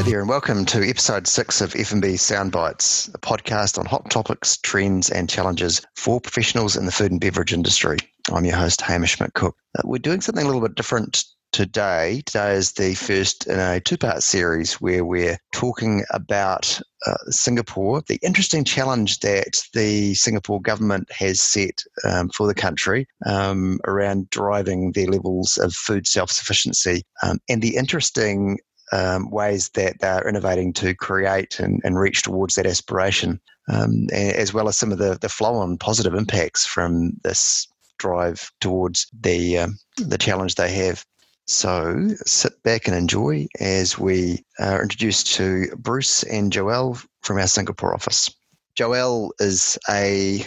Hi there, and welcome to episode six of F&B Soundbites, a podcast on hot topics, trends, and challenges for professionals in the food and beverage industry. I'm your host, Hamish McCook. Uh, we're doing something a little bit different today. Today is the first in a two part series where we're talking about uh, Singapore, the interesting challenge that the Singapore government has set um, for the country um, around driving their levels of food self sufficiency, um, and the interesting um, ways that they're innovating to create and, and reach towards that aspiration, um, as well as some of the, the flow on positive impacts from this drive towards the um, the challenge they have. So sit back and enjoy as we are introduced to Bruce and Joelle from our Singapore office. Joelle is a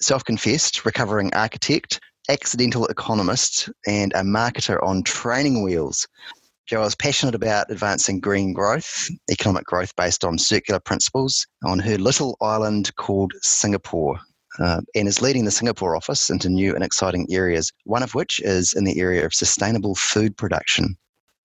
self confessed recovering architect, accidental economist, and a marketer on training wheels. Joelle is passionate about advancing green growth, economic growth based on circular principles, on her little island called Singapore, uh, and is leading the Singapore office into new and exciting areas, one of which is in the area of sustainable food production.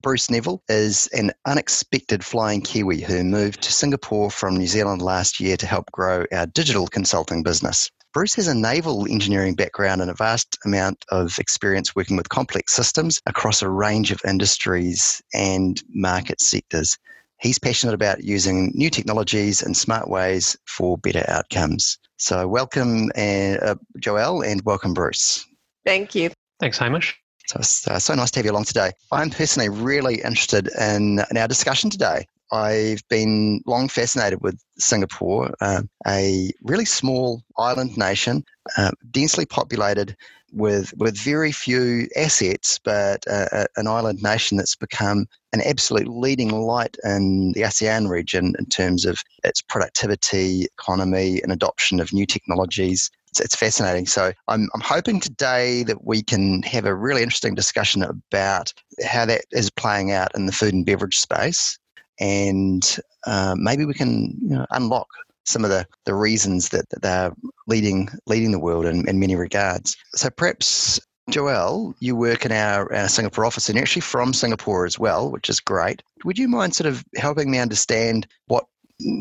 Bruce Neville is an unexpected flying Kiwi who moved to Singapore from New Zealand last year to help grow our digital consulting business. Bruce has a naval engineering background and a vast amount of experience working with complex systems across a range of industries and market sectors. He's passionate about using new technologies and smart ways for better outcomes. So, welcome, uh, Joelle, and welcome, Bruce. Thank you. Thanks, Hamish. So, it's uh, so nice to have you along today. I'm personally really interested in, in our discussion today. I've been long fascinated with Singapore, uh, a really small island nation, uh, densely populated, with with very few assets, but uh, an island nation that's become an absolute leading light in the ASEAN region in terms of its productivity, economy, and adoption of new technologies. It's, fascinating. So I'm I'm hoping today that we can have a really interesting discussion about how that is playing out in the food and beverage space, and uh, maybe we can you know, unlock some of the, the reasons that, that they're leading leading the world in, in many regards. So perhaps Joelle, you work in our, our Singapore office and you're actually from Singapore as well, which is great. Would you mind sort of helping me understand what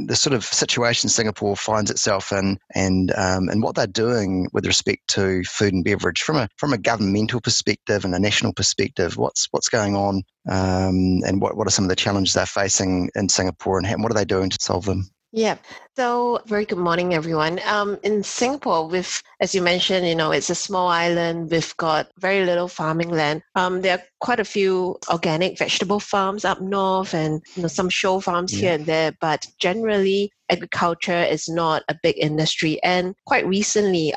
the sort of situation Singapore finds itself in, and um, and what they're doing with respect to food and beverage from a from a governmental perspective and a national perspective. What's what's going on, um, and what what are some of the challenges they're facing in Singapore, and how, what are they doing to solve them? Yeah. So, very good morning, everyone. Um, in Singapore, with as you mentioned, you know, it's a small island. We've got very little farming land. Um, there are quite a few organic vegetable farms up north, and you know, some show farms yeah. here and there. But generally, agriculture is not a big industry. And quite recently,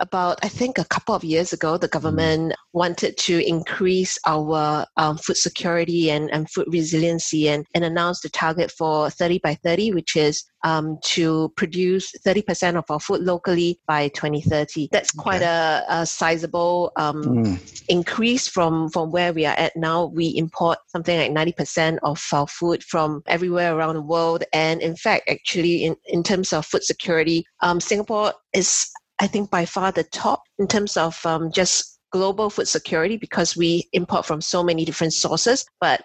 about I think a couple of years ago, the mm. government wanted to increase our um, food security and, and food resiliency and, and announced the target for 30 by 30, which is um, to produce 30% of our food locally by 2030. That's quite okay. a, a, sizable um, mm. increase from, from where we are at now. We import something like 90% of our food from everywhere around the world. And in fact, actually, in, in terms of food security, um, Singapore is I think by far the top in terms of um, just global food security because we import from so many different sources. But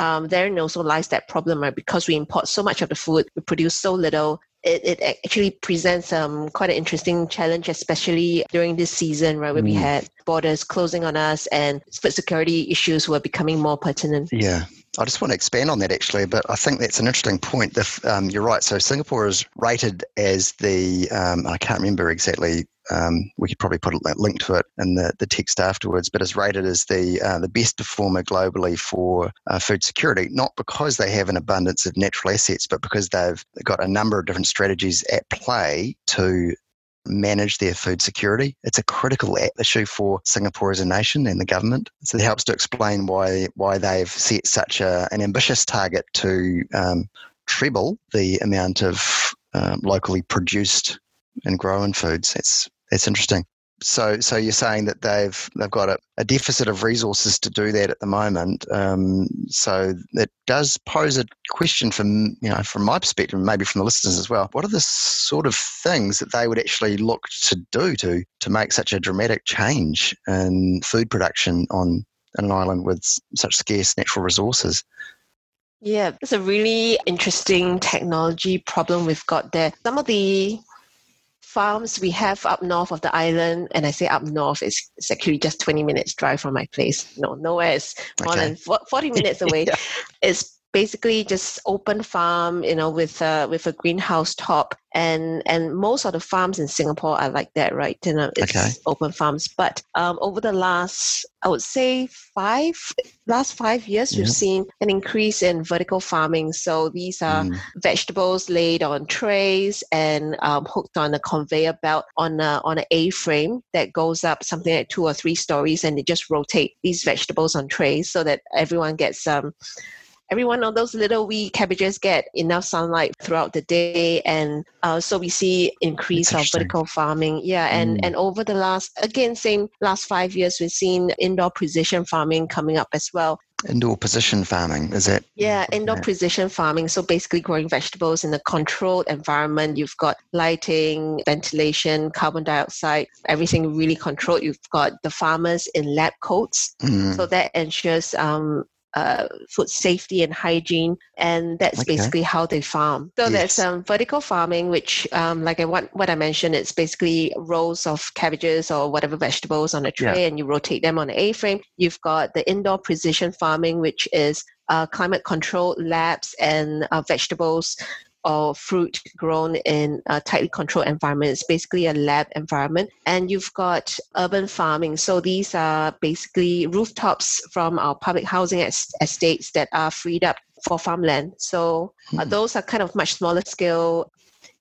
um, therein also lies that problem, right? Because we import so much of the food, we produce so little. It, it actually presents um, quite an interesting challenge, especially during this season, right, where mm. we had borders closing on us and food security issues were becoming more pertinent. Yeah, I just want to expand on that actually, but I think that's an interesting point. If, um, you're right. So Singapore is rated as the, um, I can't remember exactly, um, we could probably put a link to it in the, the text afterwards, but is rated as the, uh, the best performer globally for uh, food security, not because they have an abundance of natural assets, but because they've got a number of different strategies at play to manage their food security. It's a critical issue for Singapore as a nation and the government. So it helps to explain why why they've set such a, an ambitious target to um, treble the amount of um, locally produced and grown foods. That's that's interesting. So, so you're saying that they've they've got a, a deficit of resources to do that at the moment. Um, so it does pose a question from you know from my perspective, maybe from the listeners as well. What are the sort of things that they would actually look to do to to make such a dramatic change in food production on an island with such scarce natural resources? Yeah, it's a really interesting technology problem we've got there. Some of the farms we have up north of the island, and I say up north, it's, it's actually just 20 minutes drive from my place. No, nowhere is more okay. than 40 minutes away. yeah. It's basically just open farm, you know, with a, with a greenhouse top, and and most of the farms in Singapore are like that, right? You know, it's okay. open farms. But um, over the last, I would say five last five years, yeah. we've seen an increase in vertical farming. So these are mm. vegetables laid on trays and um, hooked on a conveyor belt on a on an A frame that goes up something like two or three stories, and they just rotate these vegetables on trays so that everyone gets um every one of those little wee cabbages get enough sunlight throughout the day and uh, so we see increase of vertical farming yeah and mm. and over the last again same last five years we've seen indoor precision farming coming up as well Indoor precision farming, is it? Yeah, indoor yeah. precision farming. So basically growing vegetables in a controlled environment. You've got lighting, ventilation, carbon dioxide, everything really controlled. You've got the farmers in lab coats. Mm. So that ensures um, uh, food safety and hygiene, and that's okay. basically how they farm. So yes. there's um, vertical farming, which, um, like I, what, what I mentioned, it's basically rows of cabbages or whatever vegetables on a tray, yeah. and you rotate them on an A-frame. You've got the indoor precision farming, which is uh, climate controlled labs and uh, vegetables or fruit grown in a tightly controlled environment. It's basically a lab environment. And you've got urban farming. So these are basically rooftops from our public housing estates that are freed up for farmland. So uh, hmm. those are kind of much smaller scale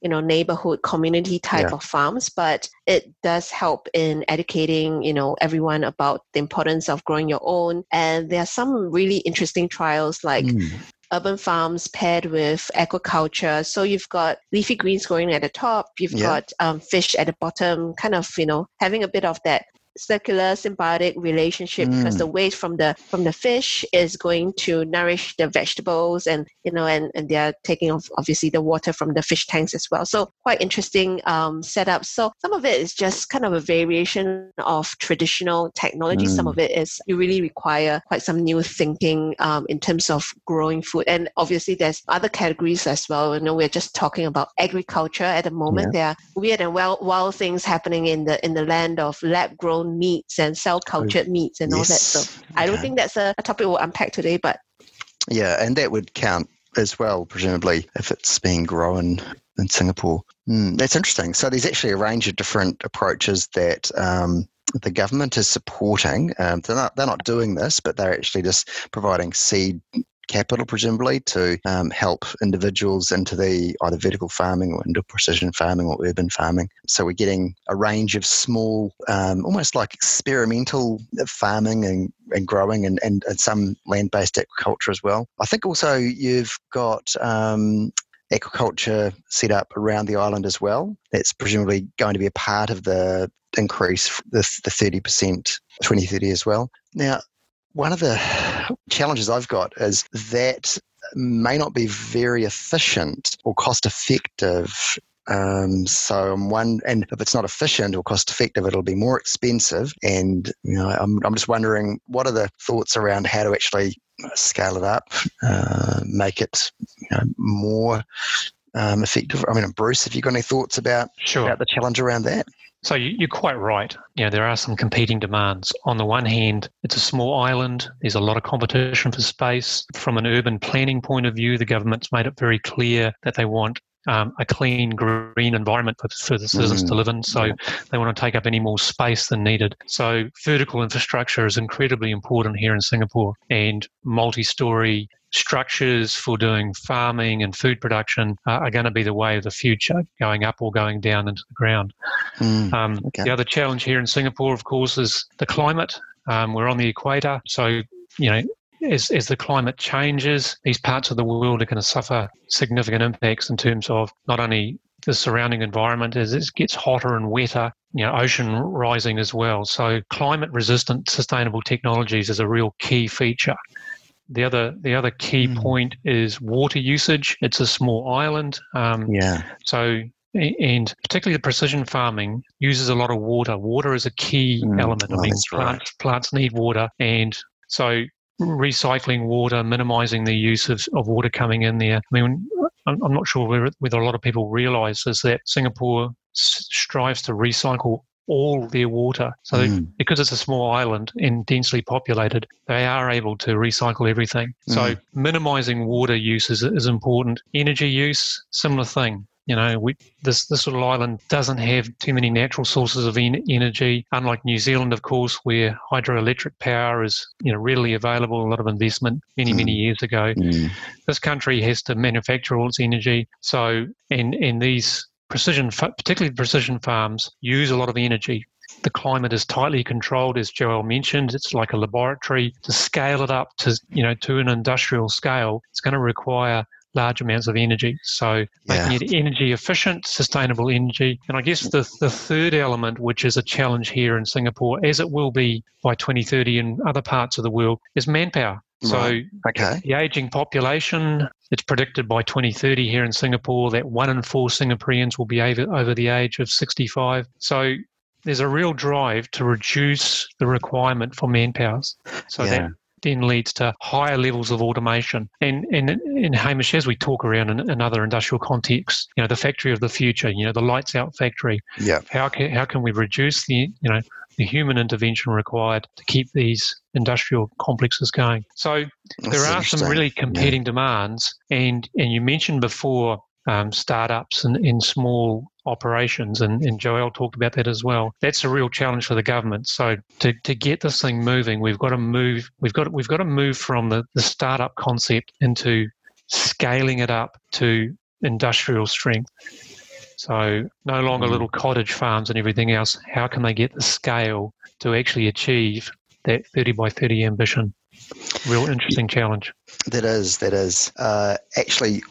you know neighborhood community type yeah. of farms but it does help in educating you know everyone about the importance of growing your own and there are some really interesting trials like mm urban farms paired with aquaculture. So you've got leafy greens growing at the top, you've yeah. got um, fish at the bottom, kind of, you know, having a bit of that circular symbiotic relationship mm. because the waste from the from the fish is going to nourish the vegetables and you know and, and they're taking off obviously the water from the fish tanks as well so quite interesting um, setup so some of it is just kind of a variation of traditional technology mm. some of it is you really require quite some new thinking um, in terms of growing food and obviously there's other categories as well you know we're just talking about agriculture at the moment yeah. there are weird and wild, wild things happening in the in the land of lab grown meats and cell cultured meats and yes. all that stuff. I don't think that's a, a topic we'll unpack today, but yeah, and that would count as well, presumably, if it's being grown in Singapore. Mm, that's interesting. So there's actually a range of different approaches that um, the government is supporting. Um, they're not they're not doing this, but they're actually just providing seed capital, presumably, to um, help individuals into the either vertical farming or into precision farming or urban farming. So we're getting a range of small, um, almost like experimental farming and, and growing and, and, and some land based agriculture as well. I think also you've got um, aquaculture set up around the island as well. That's presumably going to be a part of the increase, the, the 30%, 2030 as well. Now, one of the challenges I've got is that may not be very efficient or cost effective um, so I'm one, and if it's not efficient or cost effective, it'll be more expensive. And you know, I'm I'm just wondering what are the thoughts around how to actually scale it up, uh, make it you know, more um, effective. I mean, Bruce, have you got any thoughts about sure. about the challenge around that? So you're quite right. You know, there are some competing demands. On the one hand, it's a small island. There's a lot of competition for space. From an urban planning point of view, the government's made it very clear that they want um, a clean, green environment for, for the citizens mm. to live in. So yeah. they want to take up any more space than needed. So vertical infrastructure is incredibly important here in Singapore, and multi-story structures for doing farming and food production are going to be the way of the future, going up or going down into the ground. Mm, um, okay. The other challenge here in Singapore, of course, is the climate. Um, we're on the equator, so you know as, as the climate changes, these parts of the world are going to suffer significant impacts in terms of not only the surrounding environment as it gets hotter and wetter, you know, ocean rising as well. So climate resistant sustainable technologies is a real key feature. The other the other key mm. point is water usage. It's a small island. Um, yeah. So and particularly the precision farming uses a lot of water. Water is a key mm. element. I mean, plants right. plants need water, and so recycling water, minimizing the use of, of water coming in there. I mean, I'm, I'm not sure whether, whether a lot of people realize is that Singapore strives to recycle all their water. So mm. because it's a small island and densely populated, they are able to recycle everything. Mm. So minimizing water use is, is important. Energy use, similar thing. You know, we, this this little island doesn't have too many natural sources of en- energy. Unlike New Zealand, of course, where hydroelectric power is you know readily available, a lot of investment many mm. many years ago. Mm. This country has to manufacture all its energy. So, and and these precision, particularly precision farms, use a lot of energy. The climate is tightly controlled, as Joelle mentioned. It's like a laboratory. To scale it up to you know to an industrial scale, it's going to require large amounts of energy. So yeah. making it energy efficient, sustainable energy. And I guess the, the third element, which is a challenge here in Singapore, as it will be by 2030 in other parts of the world, is manpower. So right. okay. the aging population, it's predicted by 2030 here in Singapore that one in four Singaporeans will be over, over the age of 65. So there's a real drive to reduce the requirement for manpower. So yeah. that then leads to higher levels of automation. And and in Hamish, as we talk around in, in, other industrial contexts, you know, the factory of the future, you know, the lights out factory. Yeah. How can how can we reduce the you know the human intervention required to keep these industrial complexes going? So That's there are some really competing yeah. demands, and and you mentioned before um, startups and in small operations, and, and Joelle talked about that as well. That's a real challenge for the government. So to, to get this thing moving, we've got to move. We've got we've got to move from the, the startup concept into scaling it up to industrial strength. So no longer mm. little cottage farms and everything else. How can they get the scale to actually achieve that 30 by 30 ambition? Real interesting challenge. That is, that is. Uh, actually,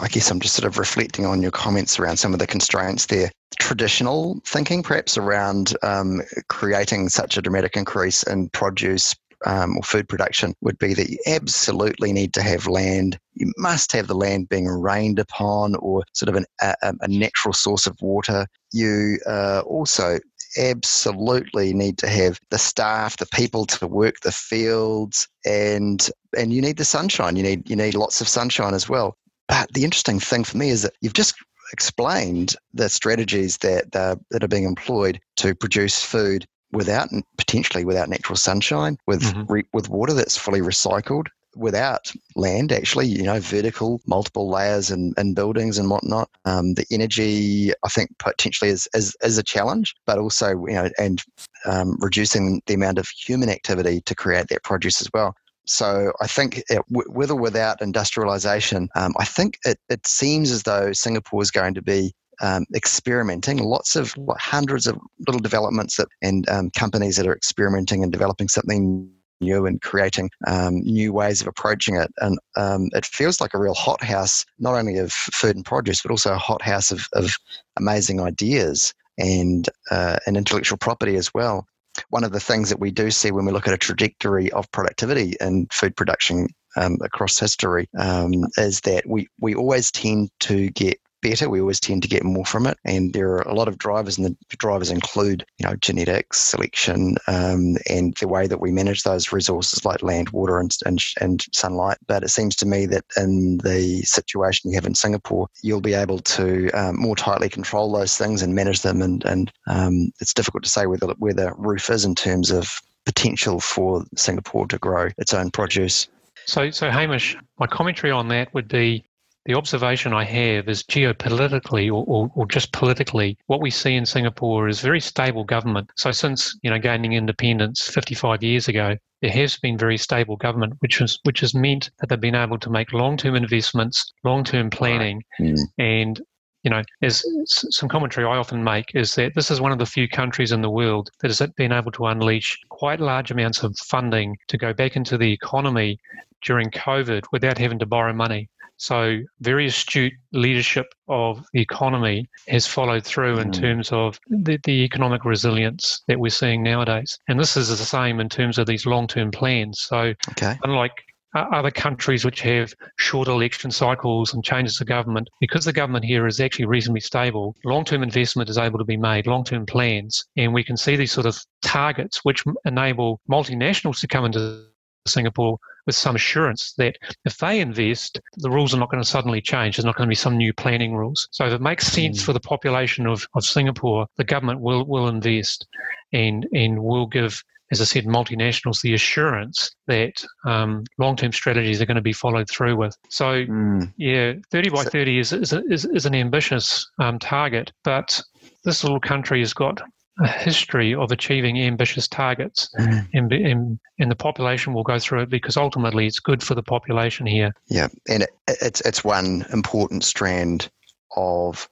I guess I'm just sort of reflecting on your comments around some of the constraints there. Traditional thinking, perhaps, around um, creating such a dramatic increase in produce um, or food production would be that you absolutely need to have land. You must have the land being rained upon or sort of an, a, a, natural source of water. You uh, also absolutely need to have the staff, the people to work the fields, and and you need the sunshine. You need you need lots of sunshine as well. But the interesting thing for me is that you've just explained the strategies that uh, that are being employed to produce food without potentially without natural sunshine, with mm-hmm. re, with water that's fully recycled, without land, actually, you know, vertical, multiple layers and, and buildings and whatnot. Um, the energy, I think, potentially is, is, is a challenge, but also, you know, and um, reducing the amount of human activity to create that produce as well. So I think it, with or without industrialization, um, I think it, it seems as though Singapore is going to be um, experimenting. Lots of hundreds of little developments that and um, companies that are experimenting and developing something new and creating um, new ways of approaching it. And um, it feels like a real hothouse, not only of food and produce, but also a hothouse of, of amazing ideas and, uh, and intellectual property as well. One of the things that we do see when we look at a trajectory of productivity in food production um, across history um, is that we, we always tend to get better, we always tend to get more from it. And there are a lot of drivers, and the drivers include, you know, genetics, selection, um, and the way that we manage those resources like land, water, and, and, and sunlight. But it seems to me that in the situation you have in Singapore, you'll be able to um, more tightly control those things and manage them. And, and um, it's difficult to say whether where the roof is in terms of potential for Singapore to grow its own produce. So, so Hamish, my commentary on that would be the observation I have is geopolitically or, or, or, just politically, what we see in Singapore is very stable government. So since you know gaining independence 55 years ago, there has been very stable government, which has which has meant that they've been able to make long-term investments, long-term planning, right. mm. and you know, as some commentary I often make is that this is one of the few countries in the world that has been able to unleash quite large amounts of funding to go back into the economy during COVID without having to borrow money. So, very astute leadership of the economy has followed through in mm. terms of the, the, economic resilience that we're seeing nowadays. And this is the same in terms of these long term plans. So, okay. unlike other countries which have short election cycles and changes of government, because the government here is actually reasonably stable, long term investment is able to be made, long term plans, and we can see these sort of targets which enable multinationals to come into Singapore with some assurance that if they invest, the rules are not going to suddenly change. There's not going to be some new planning rules. So if it makes sense mm. for the population of, of Singapore, the government will, will invest and, and will give as I said, multinationals the assurance that um, long-term strategies are going to be followed through with. So, mm. yeah, 30 by 30 is, is, is, is an ambitious um, target, but this little country has got a history of achieving ambitious targets, mm. and, and, and the population will go through it because ultimately it's good for the population here. Yeah, and it, it's it's one important strand of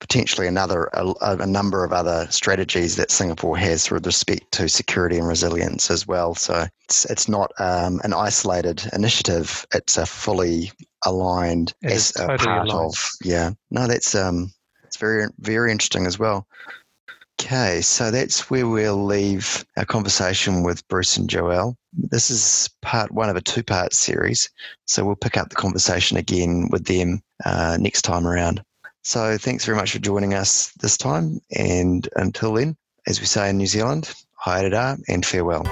potentially another a, a, number of other strategies that Singapore has with respect to security and resilience as well. So it's it's not um, an isolated initiative; it's a fully aligned as totally part aligned. of. Yeah, no, that's um, it's very very interesting as well. Okay, so that's where we'll leave our conversation with Bruce and Joelle. This is part one of a two part series, so we'll pick up the conversation again with them uh, next time around. So thanks very much for joining us this time, and until then, as we say in New Zealand, hi, haere and farewell.